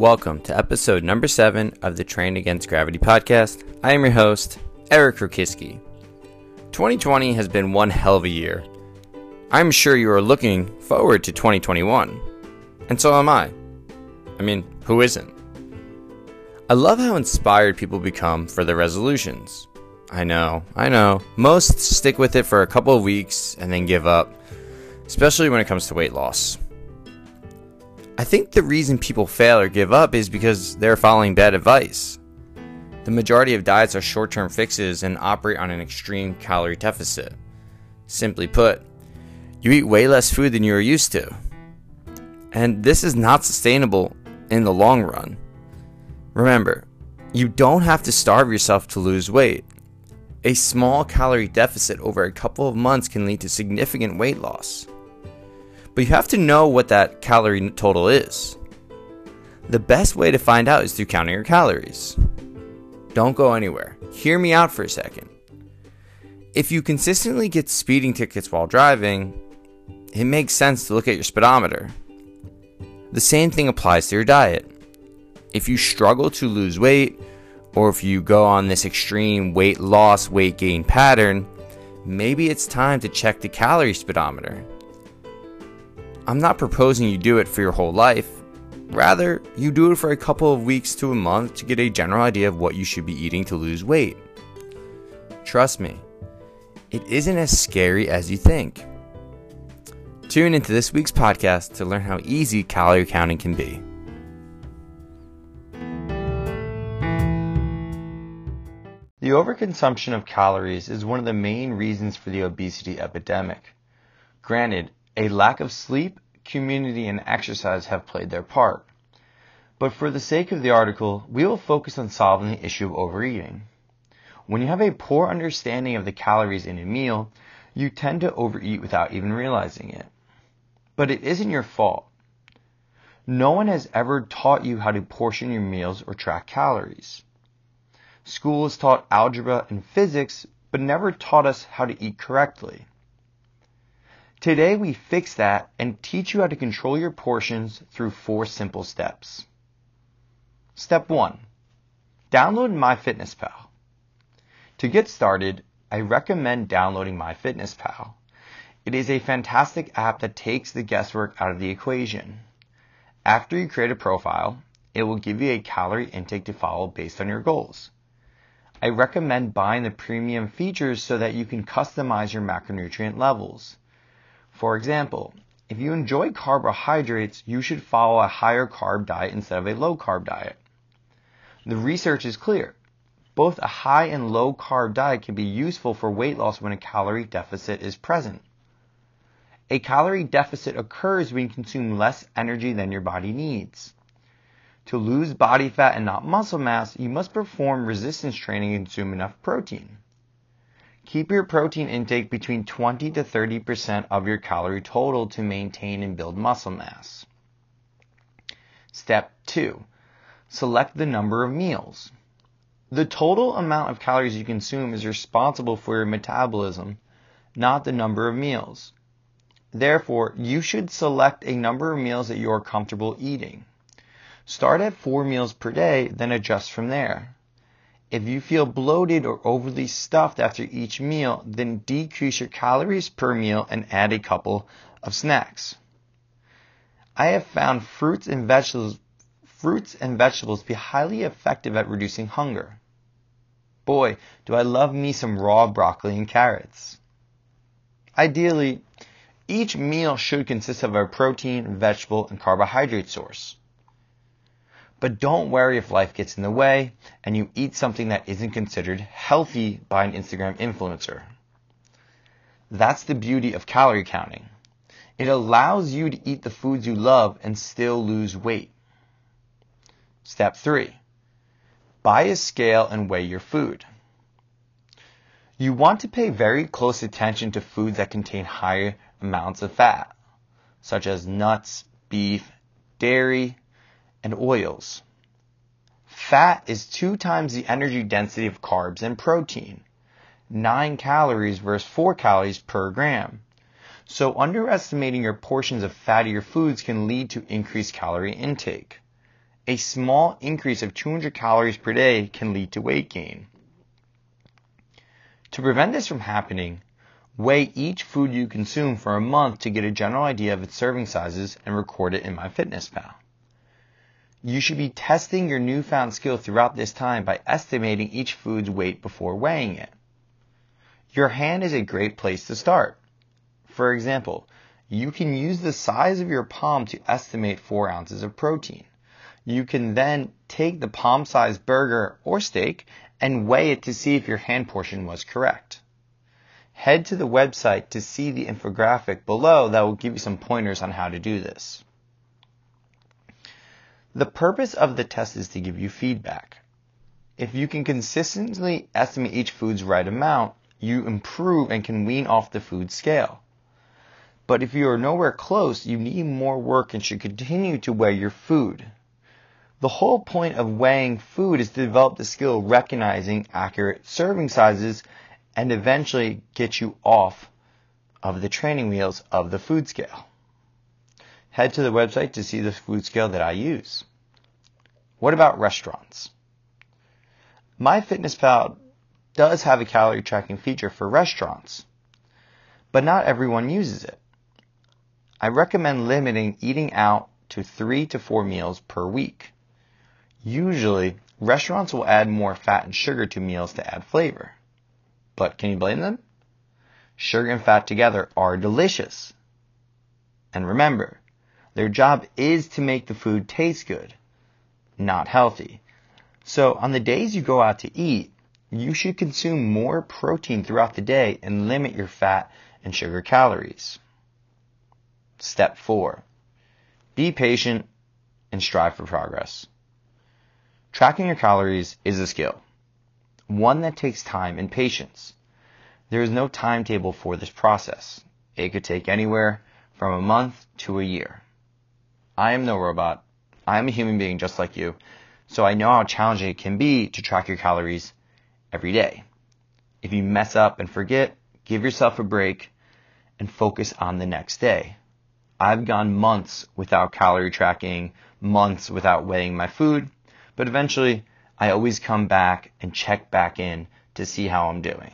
Welcome to episode number seven of the Train Against Gravity podcast. I am your host, Eric Rokiski. 2020 has been one hell of a year. I'm sure you are looking forward to 2021, and so am I. I mean, who isn't? I love how inspired people become for their resolutions. I know, I know. Most stick with it for a couple of weeks and then give up, especially when it comes to weight loss. I think the reason people fail or give up is because they're following bad advice. The majority of diets are short term fixes and operate on an extreme calorie deficit. Simply put, you eat way less food than you are used to. And this is not sustainable in the long run. Remember, you don't have to starve yourself to lose weight. A small calorie deficit over a couple of months can lead to significant weight loss. But you have to know what that calorie total is. The best way to find out is through counting your calories. Don't go anywhere. Hear me out for a second. If you consistently get speeding tickets while driving, it makes sense to look at your speedometer. The same thing applies to your diet. If you struggle to lose weight, or if you go on this extreme weight loss, weight gain pattern, maybe it's time to check the calorie speedometer. I'm not proposing you do it for your whole life. Rather, you do it for a couple of weeks to a month to get a general idea of what you should be eating to lose weight. Trust me, it isn't as scary as you think. Tune into this week's podcast to learn how easy calorie counting can be. The overconsumption of calories is one of the main reasons for the obesity epidemic. Granted, a lack of sleep, community, and exercise have played their part. But for the sake of the article, we will focus on solving the issue of overeating. When you have a poor understanding of the calories in a meal, you tend to overeat without even realizing it. But it isn't your fault. No one has ever taught you how to portion your meals or track calories. School has taught algebra and physics, but never taught us how to eat correctly. Today we fix that and teach you how to control your portions through four simple steps. Step 1. Download MyFitnessPal. To get started, I recommend downloading MyFitnessPal. It is a fantastic app that takes the guesswork out of the equation. After you create a profile, it will give you a calorie intake to follow based on your goals. I recommend buying the premium features so that you can customize your macronutrient levels. For example, if you enjoy carbohydrates, you should follow a higher carb diet instead of a low carb diet. The research is clear. Both a high and low carb diet can be useful for weight loss when a calorie deficit is present. A calorie deficit occurs when you consume less energy than your body needs. To lose body fat and not muscle mass, you must perform resistance training and consume enough protein. Keep your protein intake between 20 to 30% of your calorie total to maintain and build muscle mass. Step 2. Select the number of meals. The total amount of calories you consume is responsible for your metabolism, not the number of meals. Therefore, you should select a number of meals that you are comfortable eating. Start at 4 meals per day, then adjust from there. If you feel bloated or overly stuffed after each meal, then decrease your calories per meal and add a couple of snacks. I have found fruits and vegetables fruits and vegetables be highly effective at reducing hunger. Boy, do I love me some raw broccoli and carrots. Ideally, each meal should consist of a protein, vegetable, and carbohydrate source. But don't worry if life gets in the way and you eat something that isn't considered healthy by an Instagram influencer. That's the beauty of calorie counting. It allows you to eat the foods you love and still lose weight. Step 3. Buy a scale and weigh your food. You want to pay very close attention to foods that contain high amounts of fat, such as nuts, beef, dairy, and oils. Fat is two times the energy density of carbs and protein, 9 calories versus 4 calories per gram. So underestimating your portions of fattier foods can lead to increased calorie intake. a small increase of 200 calories per day can lead to weight gain. To prevent this from happening, weigh each food you consume for a month to get a general idea of its serving sizes and record it in MyFitnessPal. You should be testing your newfound skill throughout this time by estimating each food's weight before weighing it. Your hand is a great place to start. For example, you can use the size of your palm to estimate 4 ounces of protein. You can then take the palm sized burger or steak and weigh it to see if your hand portion was correct. Head to the website to see the infographic below that will give you some pointers on how to do this. The purpose of the test is to give you feedback. If you can consistently estimate each food's right amount, you improve and can wean off the food scale. But if you are nowhere close, you need more work and should continue to weigh your food. The whole point of weighing food is to develop the skill of recognizing accurate serving sizes and eventually get you off of the training wheels of the food scale head to the website to see the food scale that I use. What about restaurants? MyFitnessPal does have a calorie tracking feature for restaurants, but not everyone uses it. I recommend limiting eating out to three to four meals per week. Usually, restaurants will add more fat and sugar to meals to add flavor. But can you blame them? Sugar and fat together are delicious. And remember, their job is to make the food taste good, not healthy. So on the days you go out to eat, you should consume more protein throughout the day and limit your fat and sugar calories. Step 4. Be patient and strive for progress. Tracking your calories is a skill, one that takes time and patience. There is no timetable for this process. It could take anywhere from a month to a year. I am no robot. I am a human being just like you. So I know how challenging it can be to track your calories every day. If you mess up and forget, give yourself a break and focus on the next day. I've gone months without calorie tracking, months without weighing my food, but eventually I always come back and check back in to see how I'm doing.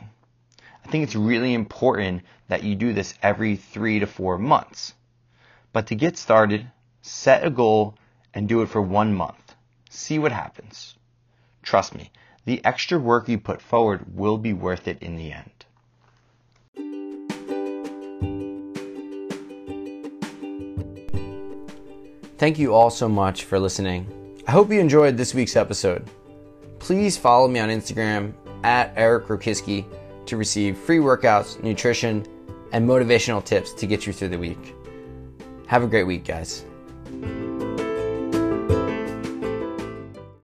I think it's really important that you do this every three to four months. But to get started, Set a goal and do it for one month. See what happens. Trust me, the extra work you put forward will be worth it in the end. Thank you all so much for listening. I hope you enjoyed this week's episode. Please follow me on Instagram at Eric Rokiski to receive free workouts, nutrition, and motivational tips to get you through the week. Have a great week, guys. You.